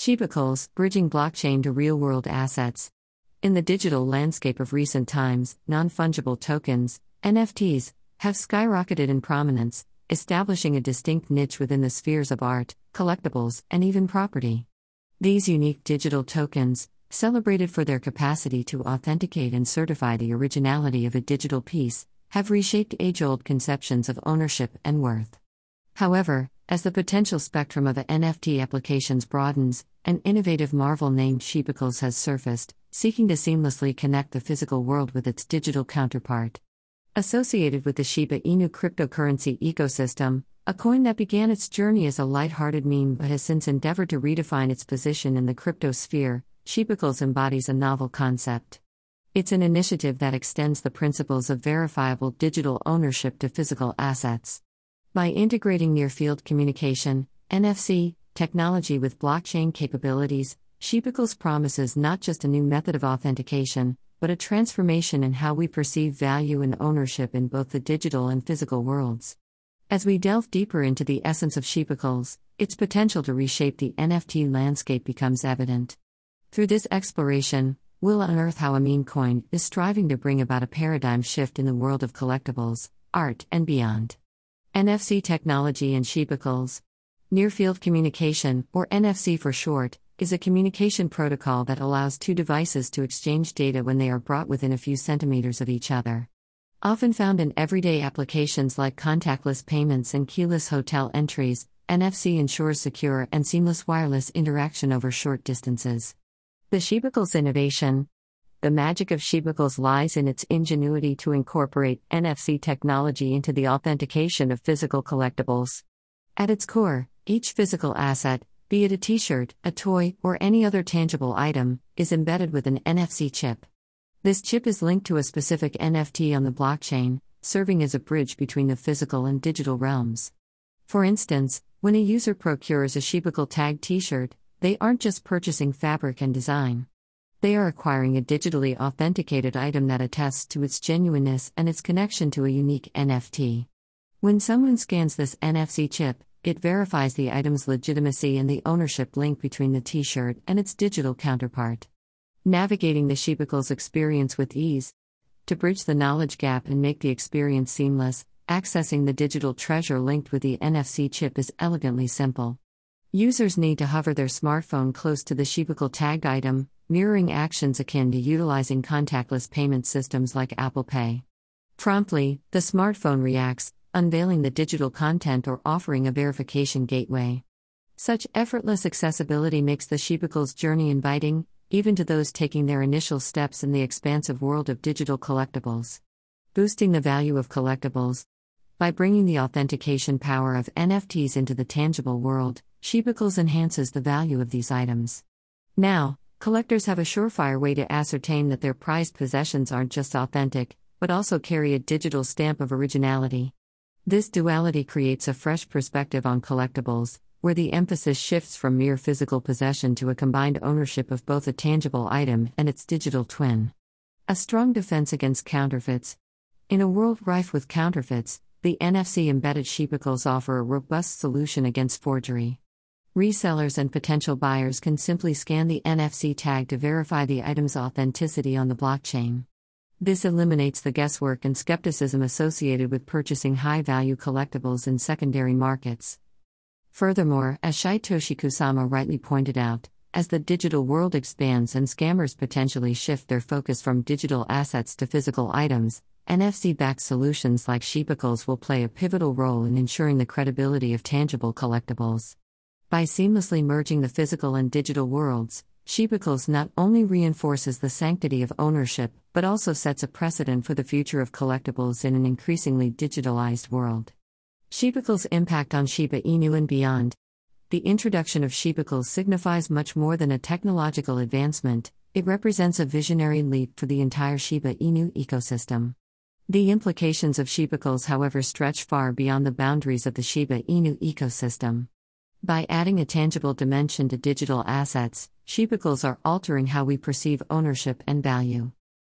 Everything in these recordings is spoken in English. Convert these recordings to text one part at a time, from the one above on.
Shibacals, bridging blockchain to real world assets. In the digital landscape of recent times, non fungible tokens, NFTs, have skyrocketed in prominence, establishing a distinct niche within the spheres of art, collectibles, and even property. These unique digital tokens, celebrated for their capacity to authenticate and certify the originality of a digital piece, have reshaped age old conceptions of ownership and worth. However, as the potential spectrum of NFT applications broadens, an innovative marvel named Shibacals has surfaced, seeking to seamlessly connect the physical world with its digital counterpart. Associated with the Shiba Inu cryptocurrency ecosystem, a coin that began its journey as a light-hearted meme but has since endeavored to redefine its position in the crypto sphere, Shibacals embodies a novel concept. It's an initiative that extends the principles of verifiable digital ownership to physical assets. By integrating near field communication, NFC, technology with blockchain capabilities, Shibacals promises not just a new method of authentication, but a transformation in how we perceive value and ownership in both the digital and physical worlds. As we delve deeper into the essence of Shibacals, its potential to reshape the NFT landscape becomes evident. Through this exploration, we'll unearth how a meme coin is striving to bring about a paradigm shift in the world of collectibles, art, and beyond. NFC technology and Shibacals. Near field communication, or NFC for short, is a communication protocol that allows two devices to exchange data when they are brought within a few centimeters of each other. Often found in everyday applications like contactless payments and keyless hotel entries, NFC ensures secure and seamless wireless interaction over short distances. The Shibacals innovation, the magic of Shibacals lies in its ingenuity to incorporate NFC technology into the authentication of physical collectibles. At its core, each physical asset, be it a t shirt, a toy, or any other tangible item, is embedded with an NFC chip. This chip is linked to a specific NFT on the blockchain, serving as a bridge between the physical and digital realms. For instance, when a user procures a Shibacal tag t shirt, they aren't just purchasing fabric and design. They are acquiring a digitally authenticated item that attests to its genuineness and its connection to a unique NFT. When someone scans this NFC chip, it verifies the item's legitimacy and the ownership link between the t shirt and its digital counterpart. Navigating the Shibacals experience with ease. To bridge the knowledge gap and make the experience seamless, accessing the digital treasure linked with the NFC chip is elegantly simple. Users need to hover their smartphone close to the Shibacal tagged item, mirroring actions akin to utilizing contactless payment systems like Apple Pay. Promptly, the smartphone reacts, unveiling the digital content or offering a verification gateway. Such effortless accessibility makes the Shibacals journey inviting, even to those taking their initial steps in the expansive world of digital collectibles. Boosting the value of collectibles. By bringing the authentication power of NFTs into the tangible world, Shibacals enhances the value of these items. Now, Collectors have a surefire way to ascertain that their prized possessions aren't just authentic, but also carry a digital stamp of originality. This duality creates a fresh perspective on collectibles, where the emphasis shifts from mere physical possession to a combined ownership of both a tangible item and its digital twin. A strong defense against counterfeits. In a world rife with counterfeits, the NFC embedded Shibacals offer a robust solution against forgery. Resellers and potential buyers can simply scan the NFC tag to verify the item's authenticity on the blockchain. This eliminates the guesswork and skepticism associated with purchasing high value collectibles in secondary markets. Furthermore, as Shytoshi Kusama rightly pointed out, as the digital world expands and scammers potentially shift their focus from digital assets to physical items, NFC backed solutions like Shibacals will play a pivotal role in ensuring the credibility of tangible collectibles. By seamlessly merging the physical and digital worlds, Shibacals not only reinforces the sanctity of ownership, but also sets a precedent for the future of collectibles in an increasingly digitalized world. Shibacals' impact on Shiba Inu and beyond. The introduction of Shibacals signifies much more than a technological advancement, it represents a visionary leap for the entire Shiba Inu ecosystem. The implications of Shibacals, however, stretch far beyond the boundaries of the Shiba Inu ecosystem. By adding a tangible dimension to digital assets, Shibacals are altering how we perceive ownership and value.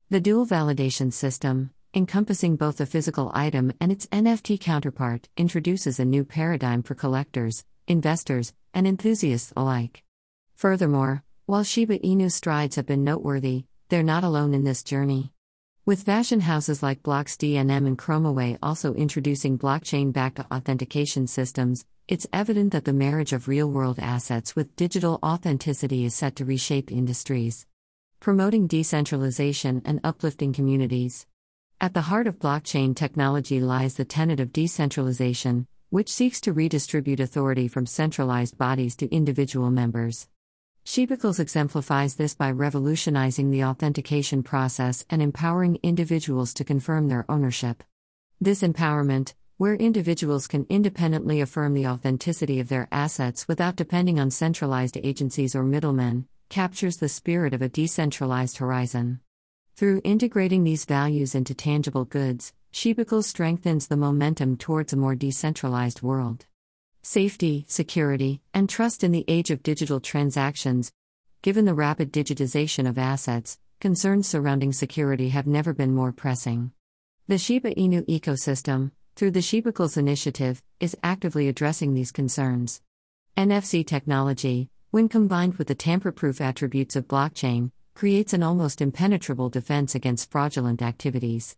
The dual validation system, encompassing both the physical item and its NFT counterpart, introduces a new paradigm for collectors, investors, and enthusiasts alike. Furthermore, while Shiba Inu's strides have been noteworthy, they're not alone in this journey. With fashion houses like Blocks DNM and Chromaway also introducing blockchain backed authentication systems, it's evident that the marriage of real world assets with digital authenticity is set to reshape industries. Promoting decentralization and uplifting communities. At the heart of blockchain technology lies the tenet of decentralization, which seeks to redistribute authority from centralized bodies to individual members. Shibacals exemplifies this by revolutionizing the authentication process and empowering individuals to confirm their ownership. This empowerment, where individuals can independently affirm the authenticity of their assets without depending on centralized agencies or middlemen, captures the spirit of a decentralized horizon. Through integrating these values into tangible goods, Shibacals strengthens the momentum towards a more decentralized world. Safety, security, and trust in the age of digital transactions. Given the rapid digitization of assets, concerns surrounding security have never been more pressing. The Shiba Inu ecosystem, through the Shibacals initiative, is actively addressing these concerns. NFC technology, when combined with the tamper proof attributes of blockchain, creates an almost impenetrable defense against fraudulent activities.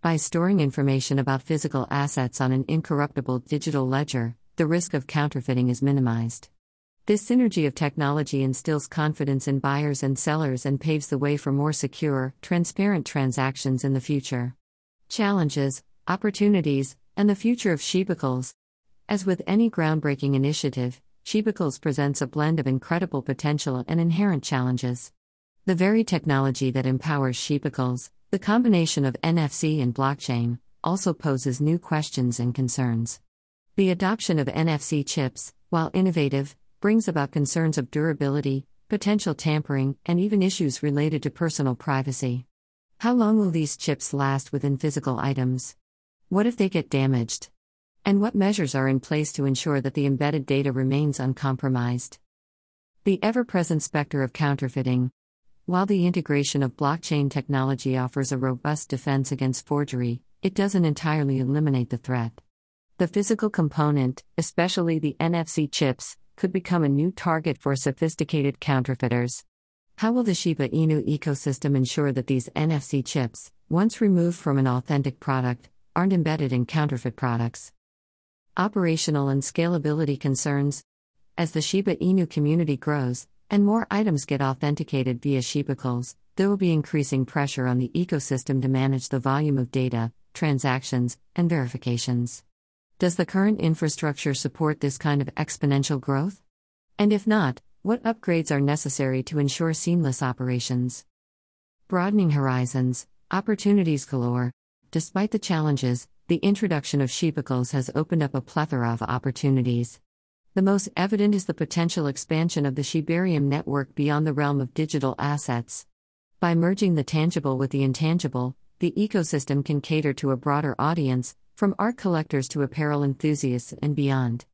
By storing information about physical assets on an incorruptible digital ledger, the risk of counterfeiting is minimized. This synergy of technology instills confidence in buyers and sellers and paves the way for more secure, transparent transactions in the future. Challenges, opportunities, and the future of Shibacals. As with any groundbreaking initiative, Shibacals presents a blend of incredible potential and inherent challenges. The very technology that empowers Shibacals, the combination of NFC and blockchain, also poses new questions and concerns. The adoption of NFC chips, while innovative, brings about concerns of durability, potential tampering, and even issues related to personal privacy. How long will these chips last within physical items? What if they get damaged? And what measures are in place to ensure that the embedded data remains uncompromised? The ever present specter of counterfeiting. While the integration of blockchain technology offers a robust defense against forgery, it doesn't entirely eliminate the threat. The physical component, especially the NFC chips, could become a new target for sophisticated counterfeiters. How will the Shiba Inu ecosystem ensure that these NFC chips, once removed from an authentic product, aren't embedded in counterfeit products? Operational and scalability concerns. As the Shiba Inu community grows, and more items get authenticated via Shibacals, there will be increasing pressure on the ecosystem to manage the volume of data, transactions, and verifications. Does the current infrastructure support this kind of exponential growth? And if not, what upgrades are necessary to ensure seamless operations? Broadening horizons, opportunities galore. Despite the challenges, the introduction of Shibacals has opened up a plethora of opportunities. The most evident is the potential expansion of the Shibarium network beyond the realm of digital assets. By merging the tangible with the intangible, the ecosystem can cater to a broader audience, from art collectors to apparel enthusiasts and beyond.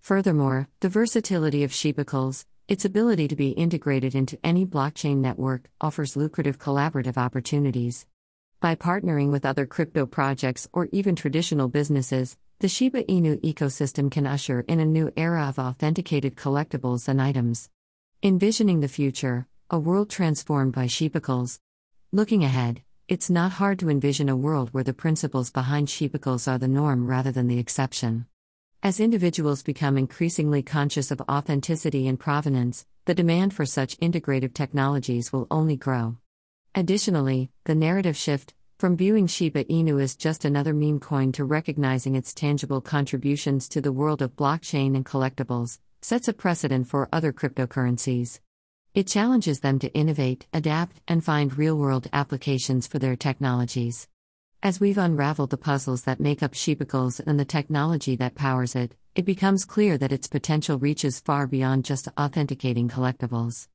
Furthermore, the versatility of Shibacals, its ability to be integrated into any blockchain network, offers lucrative collaborative opportunities. By partnering with other crypto projects or even traditional businesses, the Shiba Inu ecosystem can usher in a new era of authenticated collectibles and items. Envisioning the future, a world transformed by Shibacals. Looking ahead, it's not hard to envision a world where the principles behind Shibacals are the norm rather than the exception. As individuals become increasingly conscious of authenticity and provenance, the demand for such integrative technologies will only grow. Additionally, the narrative shift, from viewing Shiba Inu as just another meme coin to recognizing its tangible contributions to the world of blockchain and collectibles, sets a precedent for other cryptocurrencies. It challenges them to innovate, adapt, and find real world applications for their technologies. As we've unraveled the puzzles that make up Shibacals and the technology that powers it, it becomes clear that its potential reaches far beyond just authenticating collectibles.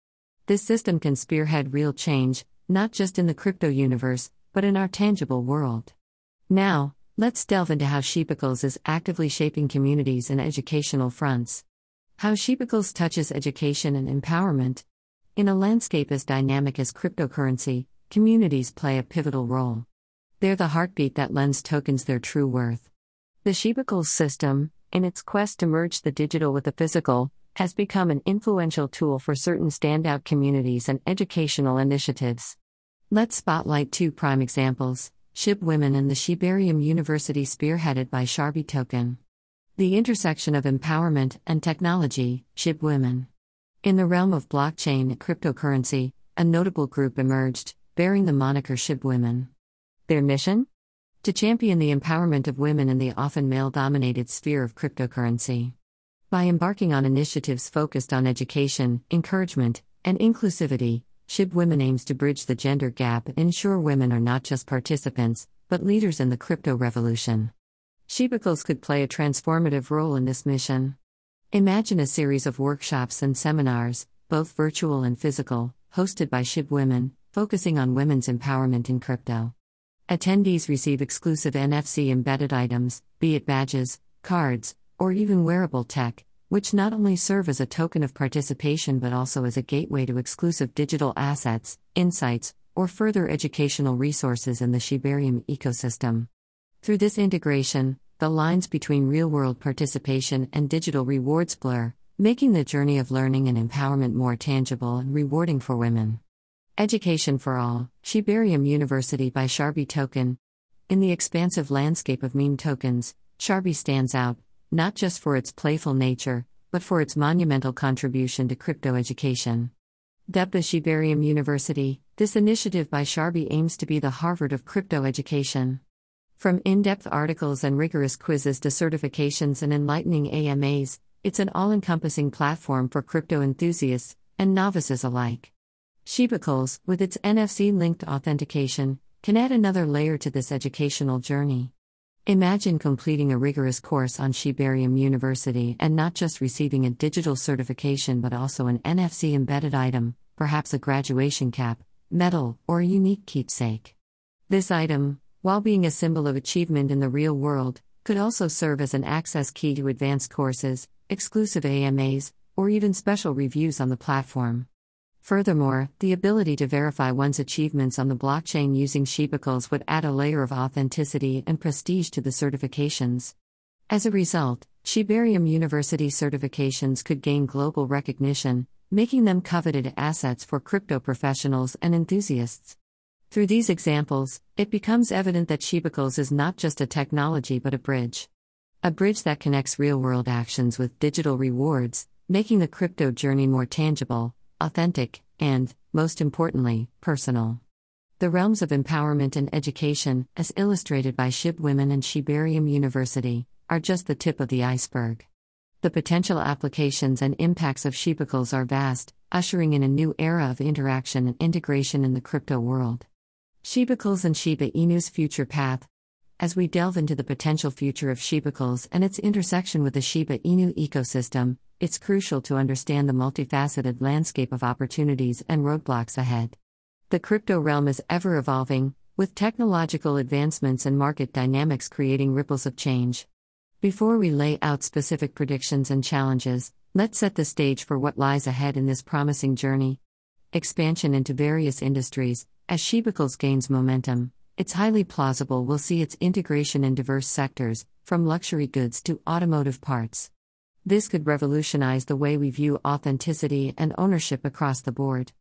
This system can spearhead real change, not just in the crypto universe, but in our tangible world. Now, let's delve into how Shibacals is actively shaping communities and educational fronts. How Shibacals touches education and empowerment. In a landscape as dynamic as cryptocurrency, communities play a pivotal role. They're the heartbeat that lends tokens their true worth. The Shibacals system, in its quest to merge the digital with the physical, has become an influential tool for certain standout communities and educational initiatives. Let's spotlight two prime examples SHIB Women and the Shibarium University, spearheaded by Sharbi Token. The intersection of empowerment and technology, SHIB Women. In the realm of blockchain cryptocurrency, a notable group emerged, bearing the moniker SHIB Women. Their mission? To champion the empowerment of women in the often male dominated sphere of cryptocurrency. By embarking on initiatives focused on education, encouragement, and inclusivity, SHIB Women aims to bridge the gender gap and ensure women are not just participants, but leaders in the crypto revolution. Shibacals could play a transformative role in this mission. Imagine a series of workshops and seminars, both virtual and physical, hosted by SHIB Women, focusing on women's empowerment in crypto. Attendees receive exclusive NFC embedded items, be it badges, cards, or even wearable tech, which not only serve as a token of participation but also as a gateway to exclusive digital assets, insights, or further educational resources in the Shibarium ecosystem. Through this integration, the lines between real world participation and digital rewards blur, making the journey of learning and empowerment more tangible and rewarding for women. Education for All, Shibarium University by Sharbi Token. In the expansive landscape of meme tokens, Sharbi stands out, not just for its playful nature, but for its monumental contribution to crypto education. Dubbed the Shibarium University, this initiative by Sharbi aims to be the Harvard of crypto education. From in depth articles and rigorous quizzes to certifications and enlightening AMAs, it's an all encompassing platform for crypto enthusiasts and novices alike. Shibacals, with its NFC linked authentication, can add another layer to this educational journey. Imagine completing a rigorous course on Shibarium University and not just receiving a digital certification but also an NFC embedded item, perhaps a graduation cap, medal, or a unique keepsake. This item, while being a symbol of achievement in the real world, could also serve as an access key to advanced courses, exclusive AMAs, or even special reviews on the platform. Furthermore, the ability to verify one's achievements on the blockchain using Shibacals would add a layer of authenticity and prestige to the certifications. As a result, Shibarium University certifications could gain global recognition, making them coveted assets for crypto professionals and enthusiasts. Through these examples, it becomes evident that Shibacals is not just a technology but a bridge. A bridge that connects real world actions with digital rewards, making the crypto journey more tangible, authentic, and, most importantly, personal. The realms of empowerment and education, as illustrated by SHIB Women and Shibarium University, are just the tip of the iceberg. The potential applications and impacts of Shibacals are vast, ushering in a new era of interaction and integration in the crypto world. Shibacals and Shiba Inu's future path. As we delve into the potential future of Shibacals and its intersection with the Shiba Inu ecosystem, it's crucial to understand the multifaceted landscape of opportunities and roadblocks ahead. The crypto realm is ever evolving, with technological advancements and market dynamics creating ripples of change. Before we lay out specific predictions and challenges, let's set the stage for what lies ahead in this promising journey. Expansion into various industries, as Shibacals gains momentum, it's highly plausible we'll see its integration in diverse sectors, from luxury goods to automotive parts. This could revolutionize the way we view authenticity and ownership across the board.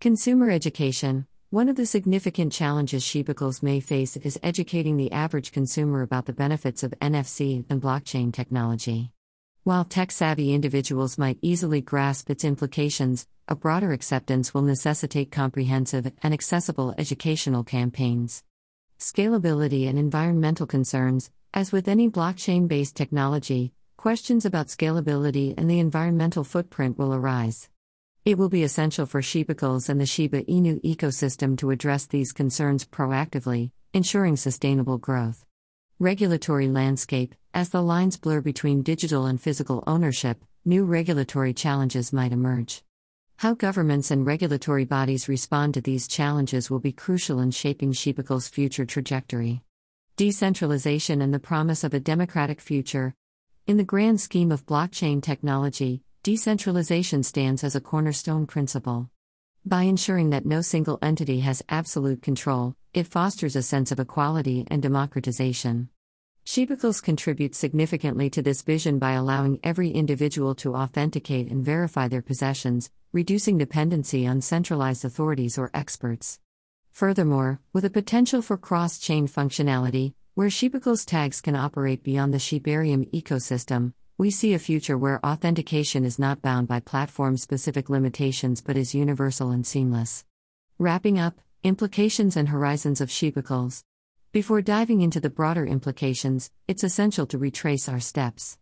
Consumer education One of the significant challenges Shibacals may face is educating the average consumer about the benefits of NFC and blockchain technology. While tech savvy individuals might easily grasp its implications, a broader acceptance will necessitate comprehensive and accessible educational campaigns. Scalability and environmental concerns, as with any blockchain based technology, questions about scalability and the environmental footprint will arise. It will be essential for Shibacals and the Shiba Inu ecosystem to address these concerns proactively, ensuring sustainable growth. Regulatory landscape As the lines blur between digital and physical ownership, new regulatory challenges might emerge. How governments and regulatory bodies respond to these challenges will be crucial in shaping Shibacals' future trajectory. Decentralization and the promise of a democratic future, in the grand scheme of blockchain technology, decentralization stands as a cornerstone principle. By ensuring that no single entity has absolute control, it fosters a sense of equality and democratization. Shibacals contribute significantly to this vision by allowing every individual to authenticate and verify their possessions, reducing dependency on centralized authorities or experts. Furthermore, with a potential for cross chain functionality, where Shibacals tags can operate beyond the Shibarium ecosystem, we see a future where authentication is not bound by platform specific limitations but is universal and seamless. Wrapping up, implications and horizons of Shibacals. Before diving into the broader implications, it's essential to retrace our steps.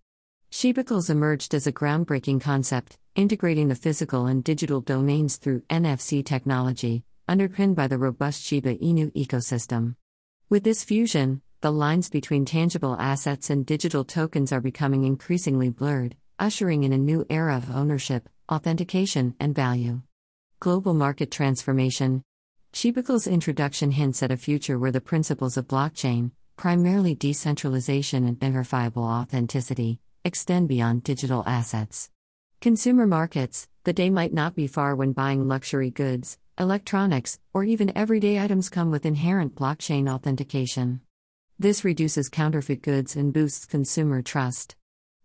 Shibacals emerged as a groundbreaking concept, integrating the physical and digital domains through NFC technology, underpinned by the robust Shiba Inu ecosystem. With this fusion, the lines between tangible assets and digital tokens are becoming increasingly blurred, ushering in a new era of ownership, authentication, and value. Global market transformation Shibacals' introduction hints at a future where the principles of blockchain, primarily decentralization and verifiable authenticity, extend beyond digital assets. Consumer markets, the day might not be far when buying luxury goods, electronics, or even everyday items come with inherent blockchain authentication. This reduces counterfeit goods and boosts consumer trust.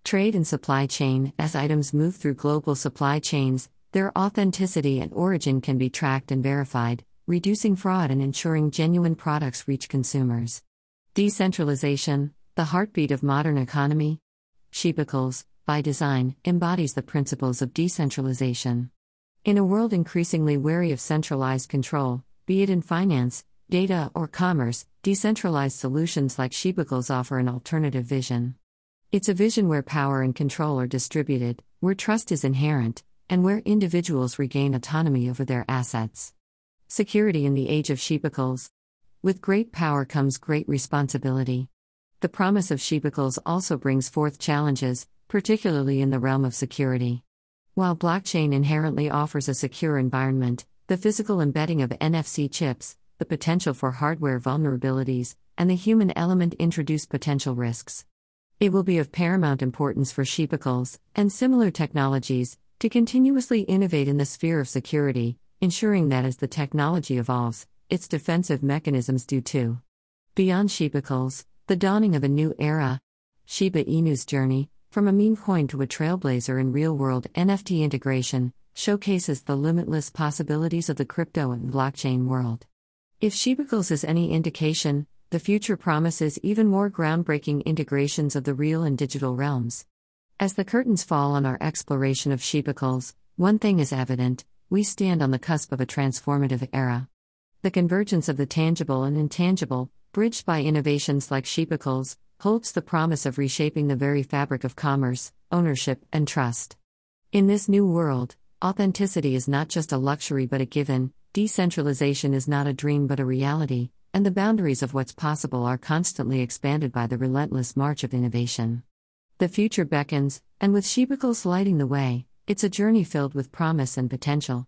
Trade and supply chain As items move through global supply chains, their authenticity and origin can be tracked and verified, reducing fraud and ensuring genuine products reach consumers. Decentralization, the heartbeat of modern economy. Shibacals, by design, embodies the principles of decentralization. In a world increasingly wary of centralized control, be it in finance, data, or commerce, decentralized solutions like Shibacals offer an alternative vision. It's a vision where power and control are distributed, where trust is inherent, and where individuals regain autonomy over their assets. Security in the age of Shibacals. With great power comes great responsibility. The promise of Shibacals also brings forth challenges, particularly in the realm of security. While blockchain inherently offers a secure environment, the physical embedding of NFC chips, the potential for hardware vulnerabilities, and the human element introduce potential risks. It will be of paramount importance for Shibacals and similar technologies to continuously innovate in the sphere of security, ensuring that as the technology evolves, its defensive mechanisms do too. Beyond Shibacals, the dawning of a new era, Shiba Inu's journey, from a meme coin to a trailblazer in real world NFT integration, showcases the limitless possibilities of the crypto and blockchain world. If Shibacals is any indication, the future promises even more groundbreaking integrations of the real and digital realms. As the curtains fall on our exploration of Shibacals, one thing is evident we stand on the cusp of a transformative era. The convergence of the tangible and intangible, bridged by innovations like Shibacals, holds the promise of reshaping the very fabric of commerce, ownership, and trust. In this new world, authenticity is not just a luxury but a given, decentralization is not a dream but a reality, and the boundaries of what's possible are constantly expanded by the relentless march of innovation. The future beckons, and with Shibacals lighting the way, it's a journey filled with promise and potential.